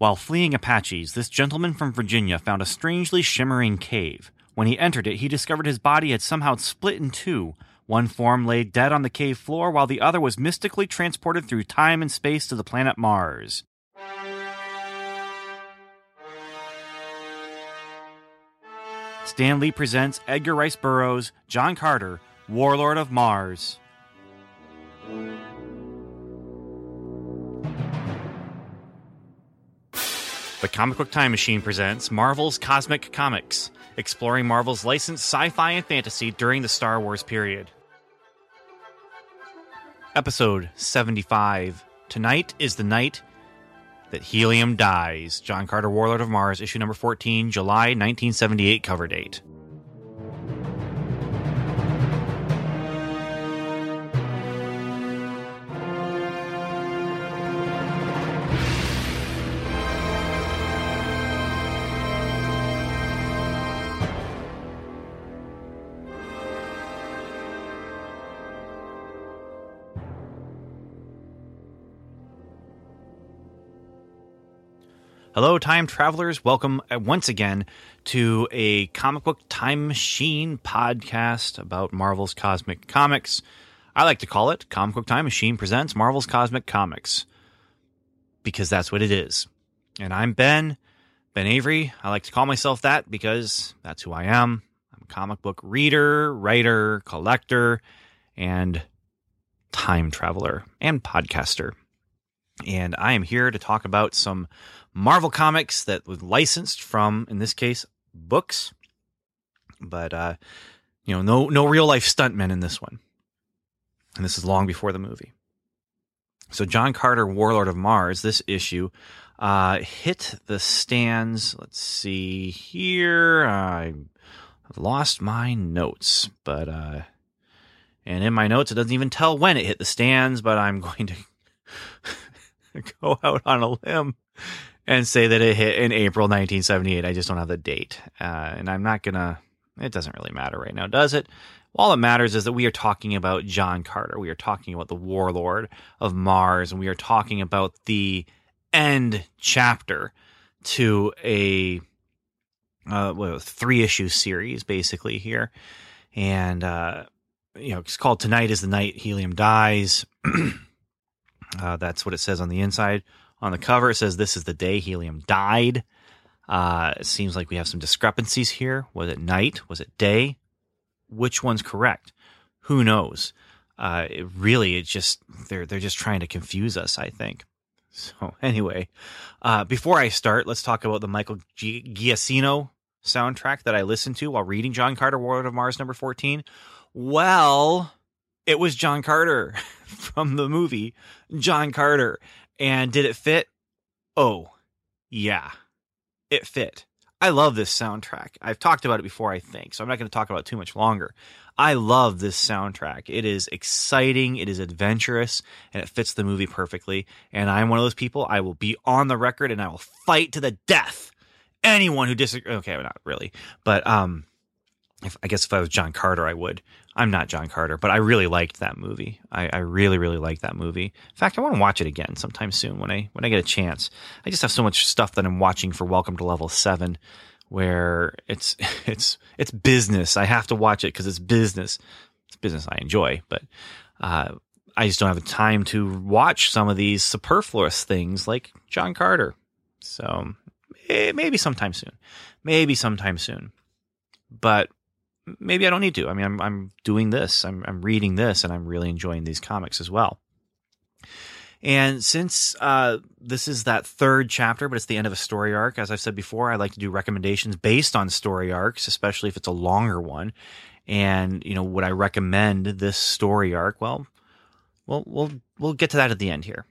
While fleeing Apaches, this gentleman from Virginia found a strangely shimmering cave. When he entered it, he discovered his body had somehow split in two. One form lay dead on the cave floor, while the other was mystically transported through time and space to the planet Mars. Stan Lee presents Edgar Rice Burroughs' John Carter, Warlord of Mars. The Comic Book Time Machine presents Marvel's Cosmic Comics, exploring Marvel's licensed sci fi and fantasy during the Star Wars period. Episode 75. Tonight is the night that helium dies. John Carter, Warlord of Mars, issue number 14, July 1978 cover date. Hello, time travelers. Welcome uh, once again to a comic book time machine podcast about Marvel's cosmic comics. I like to call it Comic Book Time Machine Presents Marvel's Cosmic Comics because that's what it is. And I'm Ben, Ben Avery. I like to call myself that because that's who I am. I'm a comic book reader, writer, collector, and time traveler and podcaster. And I am here to talk about some Marvel Comics that was licensed from, in this case, books. But uh, you know, no no real life stuntmen in this one. And this is long before the movie. So John Carter, Warlord of Mars, this issue uh, hit the stands. Let's see here. I lost my notes, but uh, and in my notes it doesn't even tell when it hit the stands. But I'm going to go out on a limb and say that it hit in April 1978. I just don't have the date. Uh, and I'm not going to, it doesn't really matter right now, does it? All that matters is that we are talking about John Carter. We are talking about the warlord of Mars, and we are talking about the end chapter to a uh, three issue series basically here. And, uh, you know, it's called Tonight is the Night Helium Dies. uh, that's what it says on the inside. On the cover, it says this is the day helium died. Uh, it seems like we have some discrepancies here. Was it night? Was it day? Which one's correct? Who knows? Uh, it really, it's just they're they're just trying to confuse us. I think. So anyway, uh, before I start, let's talk about the Michael G- Giacchino soundtrack that I listened to while reading John Carter, Warlord of Mars, number fourteen. Well, it was John Carter from the movie John Carter. And did it fit? Oh, yeah, it fit. I love this soundtrack. I've talked about it before, I think, so I'm not going to talk about it too much longer. I love this soundtrack. It is exciting, it is adventurous, and it fits the movie perfectly. And I'm one of those people, I will be on the record and I will fight to the death. Anyone who disagrees, okay, well, not really, but um, if, I guess if I was John Carter, I would. I'm not John Carter, but I really liked that movie. I, I really, really liked that movie. In fact, I want to watch it again sometime soon when I when I get a chance. I just have so much stuff that I'm watching for Welcome to Level Seven, where it's it's it's business. I have to watch it because it's business. It's business I enjoy, but uh, I just don't have the time to watch some of these superfluous things like John Carter. So eh, maybe sometime soon, maybe sometime soon. But maybe I don't need to. I mean, I'm I'm doing this. I'm I'm reading this, and I'm really enjoying these comics as well. And since uh, this is that third chapter, but it's the end of a story arc, as I've said before, I like to do recommendations based on story arcs, especially if it's a longer one. And you know, would I recommend this story arc? Well, well, we'll we'll get to that at the end here.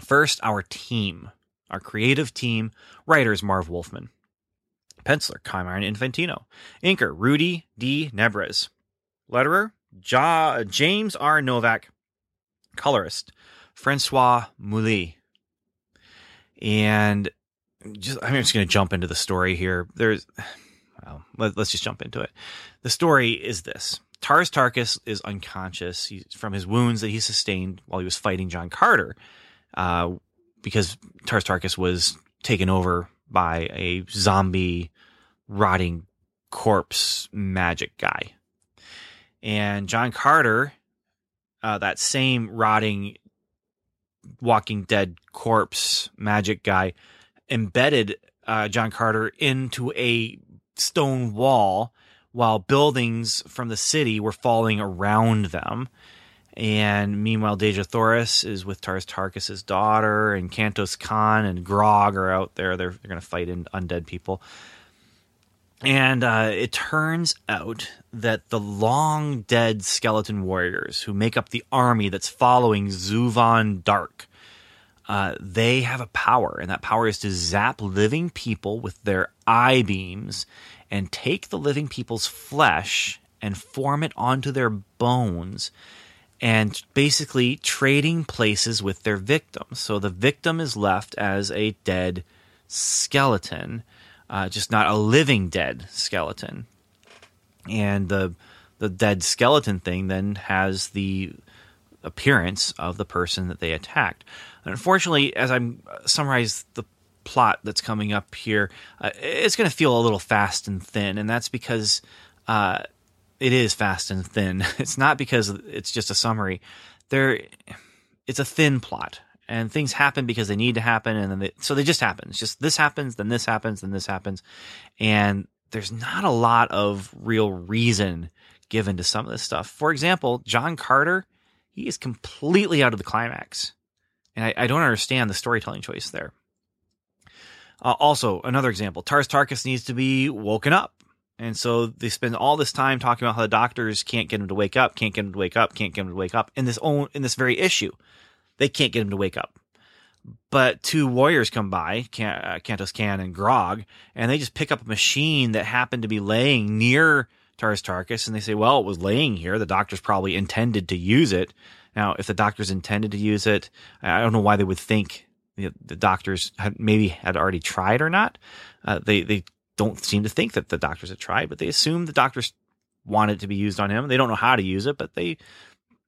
First, our team, our creative team, writers Marv Wolfman. Penciler, Carmine Infantino. Inker, Rudy D. Nebres. Letterer, ja- James R. Novak. Colorist, Francois Mouly. And just, I'm just going to jump into the story here. There's, well, let, us just jump into it. The story is this. Tars Tarkas is unconscious he's, from his wounds that he sustained while he was fighting John Carter, uh, because Tars Tarkas was taken over by a zombie rotting corpse magic guy. And John Carter, uh, that same rotting Walking Dead corpse magic guy, embedded uh, John Carter into a stone wall while buildings from the city were falling around them. And meanwhile, Dejah Thoris is with Tars Tarkas' daughter, and Kantos Kan and Grog are out there. They're, they're going to fight in undead people. And uh, it turns out that the long dead skeleton warriors who make up the army that's following Zuvan Dark, uh, they have a power, and that power is to zap living people with their eye beams and take the living people's flesh and form it onto their bones and basically trading places with their victim. So the victim is left as a dead skeleton uh, just not a living dead skeleton. And the the dead skeleton thing then has the appearance of the person that they attacked. unfortunately, as I'm uh, summarize the plot that's coming up here, uh, it's going to feel a little fast and thin, and that's because uh, it is fast and thin. It's not because it's just a summary. There, it's a thin plot and things happen because they need to happen and then they, so they just happen it's just this happens then this happens then this happens and there's not a lot of real reason given to some of this stuff for example john carter he is completely out of the climax and i, I don't understand the storytelling choice there uh, also another example tars tarkas needs to be woken up and so they spend all this time talking about how the doctors can't get him to wake up can't get him to wake up can't get him to wake up in this own in this very issue they can't get him to wake up. But two warriors come by, uh, Kantos Kan and Grog, and they just pick up a machine that happened to be laying near Tars Tarkas, and they say, well, it was laying here. The doctors probably intended to use it. Now, if the doctors intended to use it, I don't know why they would think the, the doctors had maybe had already tried or not. Uh, they they don't seem to think that the doctors had tried, but they assume the doctors want it to be used on him. They don't know how to use it, but they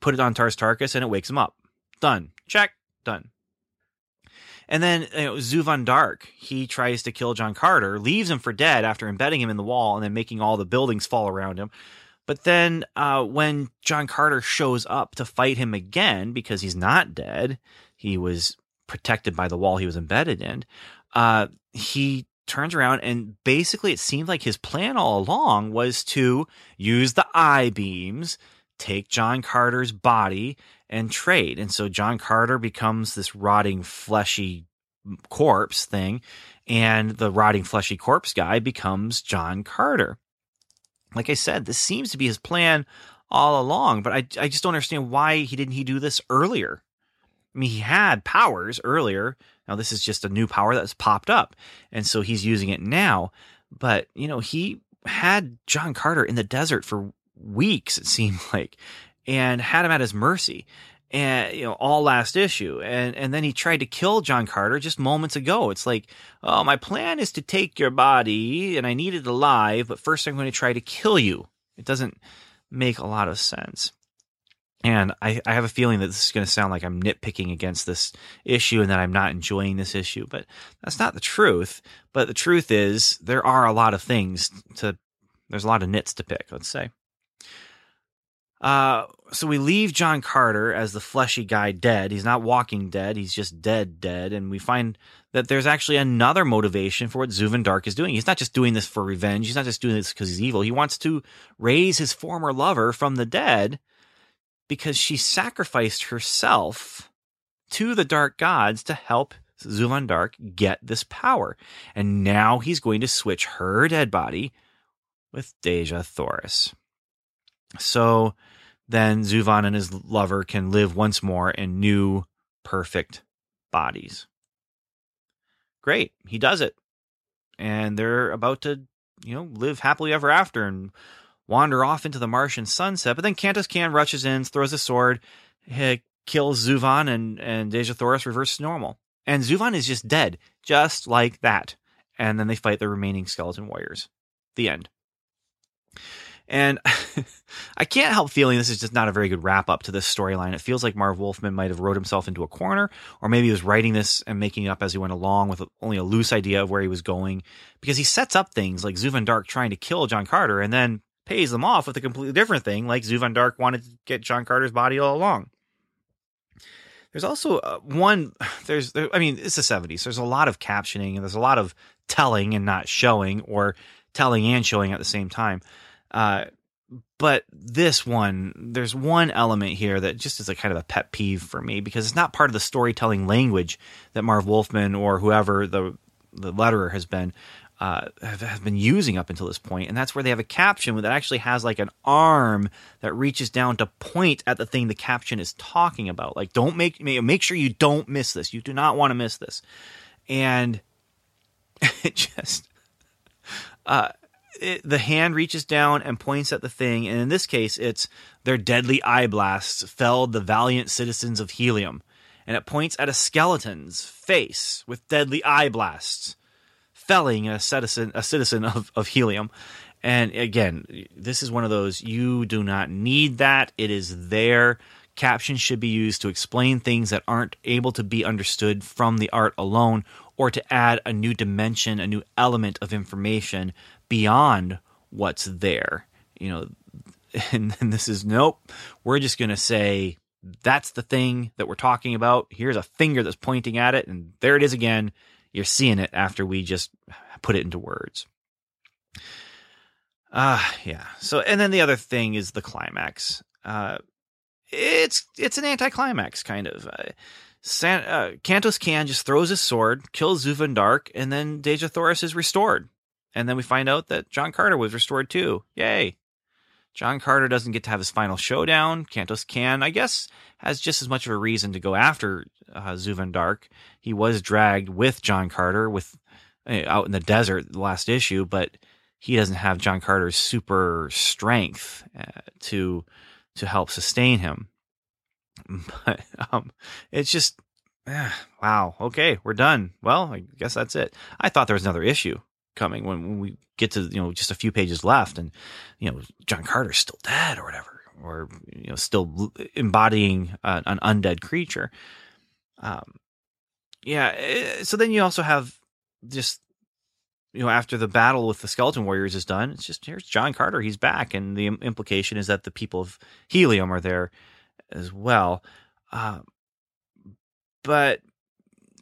put it on Tars Tarkas and it wakes him up. Done. Check. Done. And then you know, Zuvan Dark, he tries to kill John Carter, leaves him for dead after embedding him in the wall and then making all the buildings fall around him. But then uh, when John Carter shows up to fight him again, because he's not dead, he was protected by the wall he was embedded in, uh, he turns around and basically it seemed like his plan all along was to use the eye beams, take John Carter's body, and trade. And so John Carter becomes this rotting, fleshy corpse thing, and the rotting, fleshy corpse guy becomes John Carter. Like I said, this seems to be his plan all along, but I, I just don't understand why he didn't he do this earlier. I mean, he had powers earlier. Now this is just a new power that's popped up, and so he's using it now. But you know, he had John Carter in the desert for weeks. It seemed like, and had him at his mercy and you know all last issue and and then he tried to kill John Carter just moments ago it's like oh my plan is to take your body and I need it alive but first I'm going to try to kill you it doesn't make a lot of sense and I, I have a feeling that this is going to sound like I'm nitpicking against this issue and that I'm not enjoying this issue but that's not the truth but the truth is there are a lot of things to there's a lot of nits to pick let's say uh, so we leave John Carter as the fleshy guy dead. He's not walking dead. He's just dead, dead. And we find that there's actually another motivation for what Zuvan Dark is doing. He's not just doing this for revenge. He's not just doing this because he's evil. He wants to raise his former lover from the dead because she sacrificed herself to the dark gods to help Zuvan Dark get this power. And now he's going to switch her dead body with Dejah Thoris. So then Zuvan and his lover can live once more in new, perfect bodies. Great. He does it. And they're about to, you know, live happily ever after and wander off into the Martian sunset. But then Kantos Kan rushes in, throws a sword, kills Zuvan, and, and Dejah Thoris reverses normal. And Zuvan is just dead, just like that. And then they fight the remaining skeleton warriors. The end. And I can't help feeling this is just not a very good wrap up to this storyline. It feels like Marv Wolfman might have wrote himself into a corner, or maybe he was writing this and making it up as he went along with only a loose idea of where he was going. Because he sets up things like Zuvan Dark trying to kill John Carter and then pays them off with a completely different thing, like Zuvin Dark wanted to get John Carter's body all along. There's also uh, one. There's, there, I mean, it's the 70s. There's a lot of captioning and there's a lot of telling and not showing, or telling and showing at the same time. Uh, but this one, there's one element here that just is a kind of a pet peeve for me because it's not part of the storytelling language that Marv Wolfman or whoever the the letterer has been uh, have, been using up until this point, and that's where they have a caption that actually has like an arm that reaches down to point at the thing the caption is talking about. Like, don't make make sure you don't miss this. You do not want to miss this, and it just uh, it, the hand reaches down and points at the thing, and in this case, it's their deadly eye blasts felled the valiant citizens of Helium, and it points at a skeleton's face with deadly eye blasts, felling a citizen a citizen of, of Helium. And again, this is one of those you do not need that. It is there. Captions should be used to explain things that aren't able to be understood from the art alone or to add a new dimension, a new element of information beyond what's there. You know, and, and this is nope. We're just going to say that's the thing that we're talking about. Here's a finger that's pointing at it, and there it is again. You're seeing it after we just put it into words. Ah, uh, yeah. So, and then the other thing is the climax. Uh, it's it's an anticlimax kind of. Uh, San, uh, Kantos Kan just throws his sword, kills Zuvin Dark, and then Dejah Thoris is restored. And then we find out that John Carter was restored too. Yay. John Carter doesn't get to have his final showdown. Kantos Kan, I guess, has just as much of a reason to go after uh, Zuvin Dark. He was dragged with John Carter with uh, out in the desert the last issue, but he doesn't have John Carter's super strength uh, to to help sustain him. But um, it's just, eh, wow. Okay, we're done. Well, I guess that's it. I thought there was another issue coming when, we get to you know just a few pages left, and you know John Carter's still dead or whatever, or you know still embodying uh, an undead creature. Um, yeah. Eh, so then you also have just you know, after the battle with the skeleton warriors is done, it's just here's John Carter. He's back, and the implication is that the people of Helium are there as well. Uh, but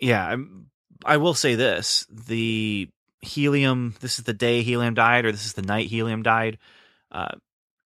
yeah, I, I will say this: the helium. This is the day helium died, or this is the night helium died. Uh,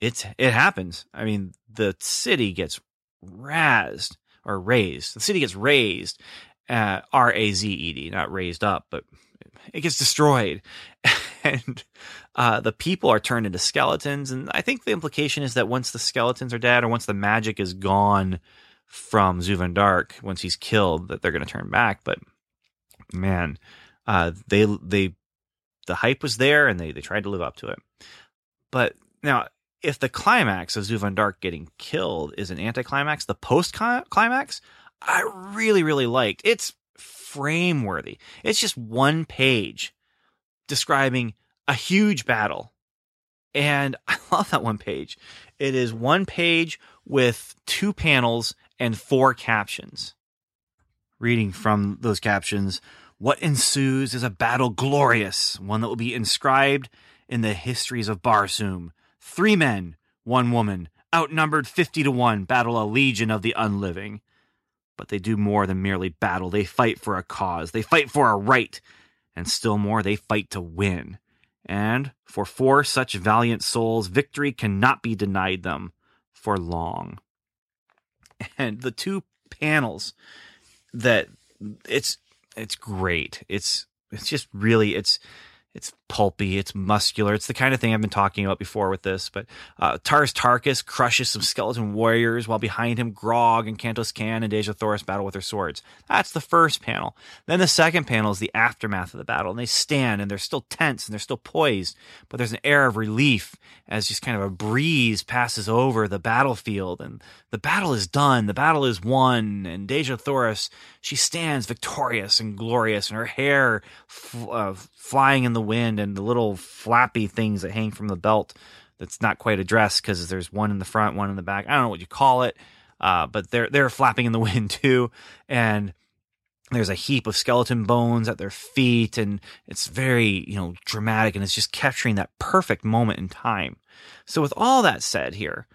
it's it happens. I mean, the city gets razed or raised. The city gets raised. Uh, R A Z E D, not raised up, but it gets destroyed, and uh, the people are turned into skeletons. And I think the implication is that once the skeletons are dead, or once the magic is gone from Zuvin Dark, once he's killed, that they're going to turn back. But man, uh, they they the hype was there, and they they tried to live up to it. But now, if the climax of Zuvin Dark getting killed is an anticlimax, the post climax I really really liked. It's frame worthy. It's just one page describing a huge battle. And I love that one page. It is one page with two panels and four captions. Reading from those captions, what ensues is a battle glorious, one that will be inscribed in the histories of Barsoom. Three men, one woman, outnumbered 50 to 1, battle a legion of the unliving. But they do more than merely battle. They fight for a cause. They fight for a right. And still more, they fight to win. And for four such valiant souls, victory cannot be denied them for long. And the two panels that it's it's great. It's it's just really it's it's pulpy, it's muscular. It's the kind of thing I've been talking about before with this. But uh, Tars Tarkas crushes some skeleton warriors while behind him Grog and Kantos Kan and Dejah Thoris battle with their swords. That's the first panel. Then the second panel is the aftermath of the battle. And they stand and they're still tense and they're still poised, but there's an air of relief as just kind of a breeze passes over the battlefield. And the battle is done. The battle is won. And Dejah Thoris, she stands victorious and glorious, and her hair uh, flying in the wind and the little flappy things that hang from the belt that's not quite a dress because there's one in the front, one in the back. I don't know what you call it, uh, but they're they're flapping in the wind too, and there's a heap of skeleton bones at their feet, and it's very you know dramatic, and it's just capturing that perfect moment in time. So with all that said here,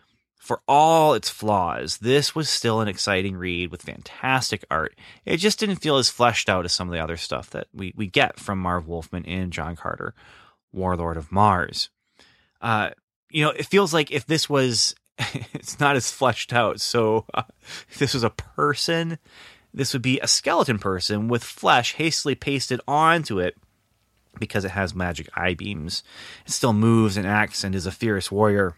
for all its flaws, this was still an exciting read with fantastic art. It just didn't feel as fleshed out as some of the other stuff that we, we get from Marv Wolfman and John Carter, Warlord of Mars. Uh, you know, it feels like if this was, it's not as fleshed out. So uh, if this was a person, this would be a skeleton person with flesh hastily pasted onto it because it has magic eye beams. It still moves and acts and is a fierce warrior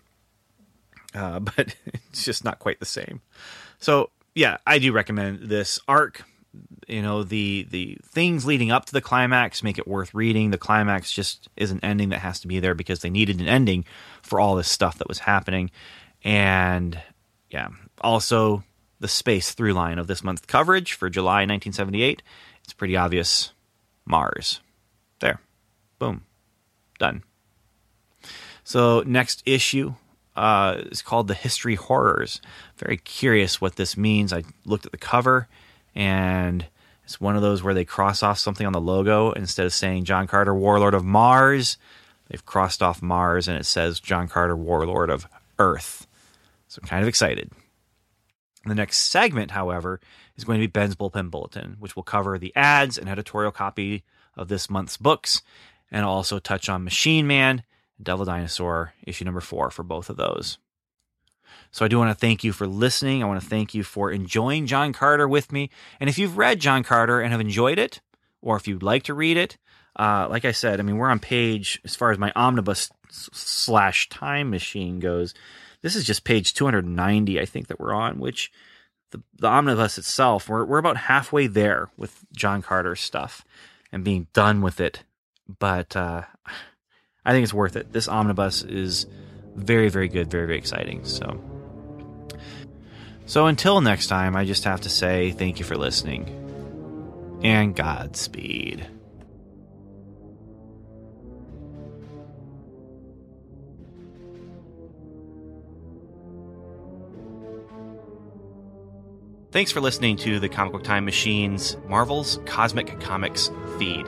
uh, but it's just not quite the same. So yeah, I do recommend this arc. You know the the things leading up to the climax make it worth reading. The climax just is an ending that has to be there because they needed an ending for all this stuff that was happening, and yeah, also the space through line of this month's coverage for July 1978. It's pretty obvious. Mars. There. Boom. Done. So, next issue uh, is called The History Horrors. Very curious what this means. I looked at the cover, and it's one of those where they cross off something on the logo. Instead of saying John Carter, Warlord of Mars, they've crossed off Mars, and it says John Carter, Warlord of Earth. So I'm kind of excited. The next segment, however, is going to be Ben's Bullpen Bulletin, which will cover the ads and editorial copy of this month's books, and also touch on Machine Man Devil Dinosaur, issue number four for both of those. So I do want to thank you for listening. I want to thank you for enjoying John Carter with me. And if you've read John Carter and have enjoyed it, or if you'd like to read it, uh, like I said, I mean, we're on page, as far as my omnibus slash time machine goes, this is just page 290, I think, that we're on, which the, the omnibus itself, we're, we're about halfway there with John Carter's stuff and being done with it. But, uh, I think it's worth it. This omnibus is very, very good, very, very exciting. So, so until next time, I just have to say thank you for listening and Godspeed. Thanks for listening to the Comic Book Time Machine's Marvel's Cosmic Comics feed.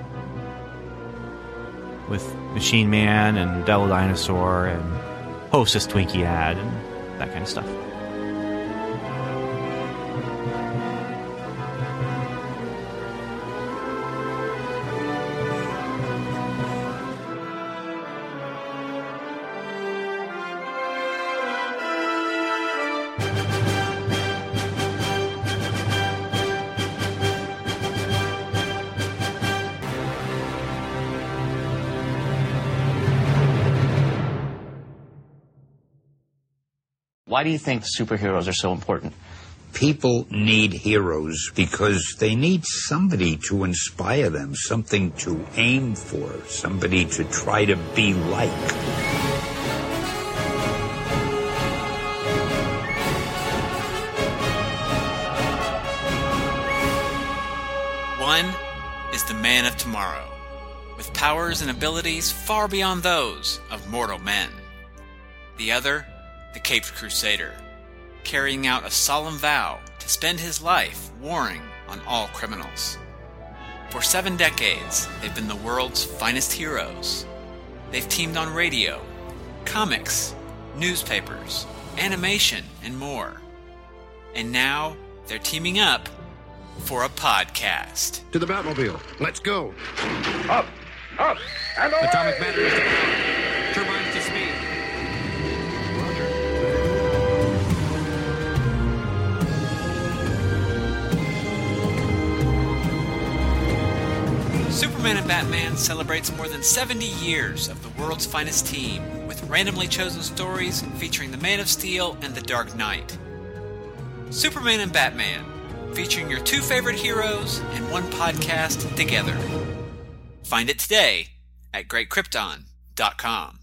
with Machine Man and Devil Dinosaur and Hostess Twinkie ad and that kind of stuff. Why do you think superheroes are so important? People need heroes because they need somebody to inspire them, something to aim for, somebody to try to be like. One is the man of tomorrow, with powers and abilities far beyond those of mortal men. The other the Caped Crusader, carrying out a solemn vow to spend his life warring on all criminals. For seven decades, they've been the world's finest heroes. They've teamed on radio, comics, newspapers, animation, and more. And now they're teaming up for a podcast. To the Batmobile. Let's go. Up, up, and away! Atomic batteries Superman and Batman celebrates more than 70 years of the world's finest team with randomly chosen stories featuring the Man of Steel and the Dark Knight. Superman and Batman, featuring your two favorite heroes in one podcast together. Find it today at greatkrypton.com.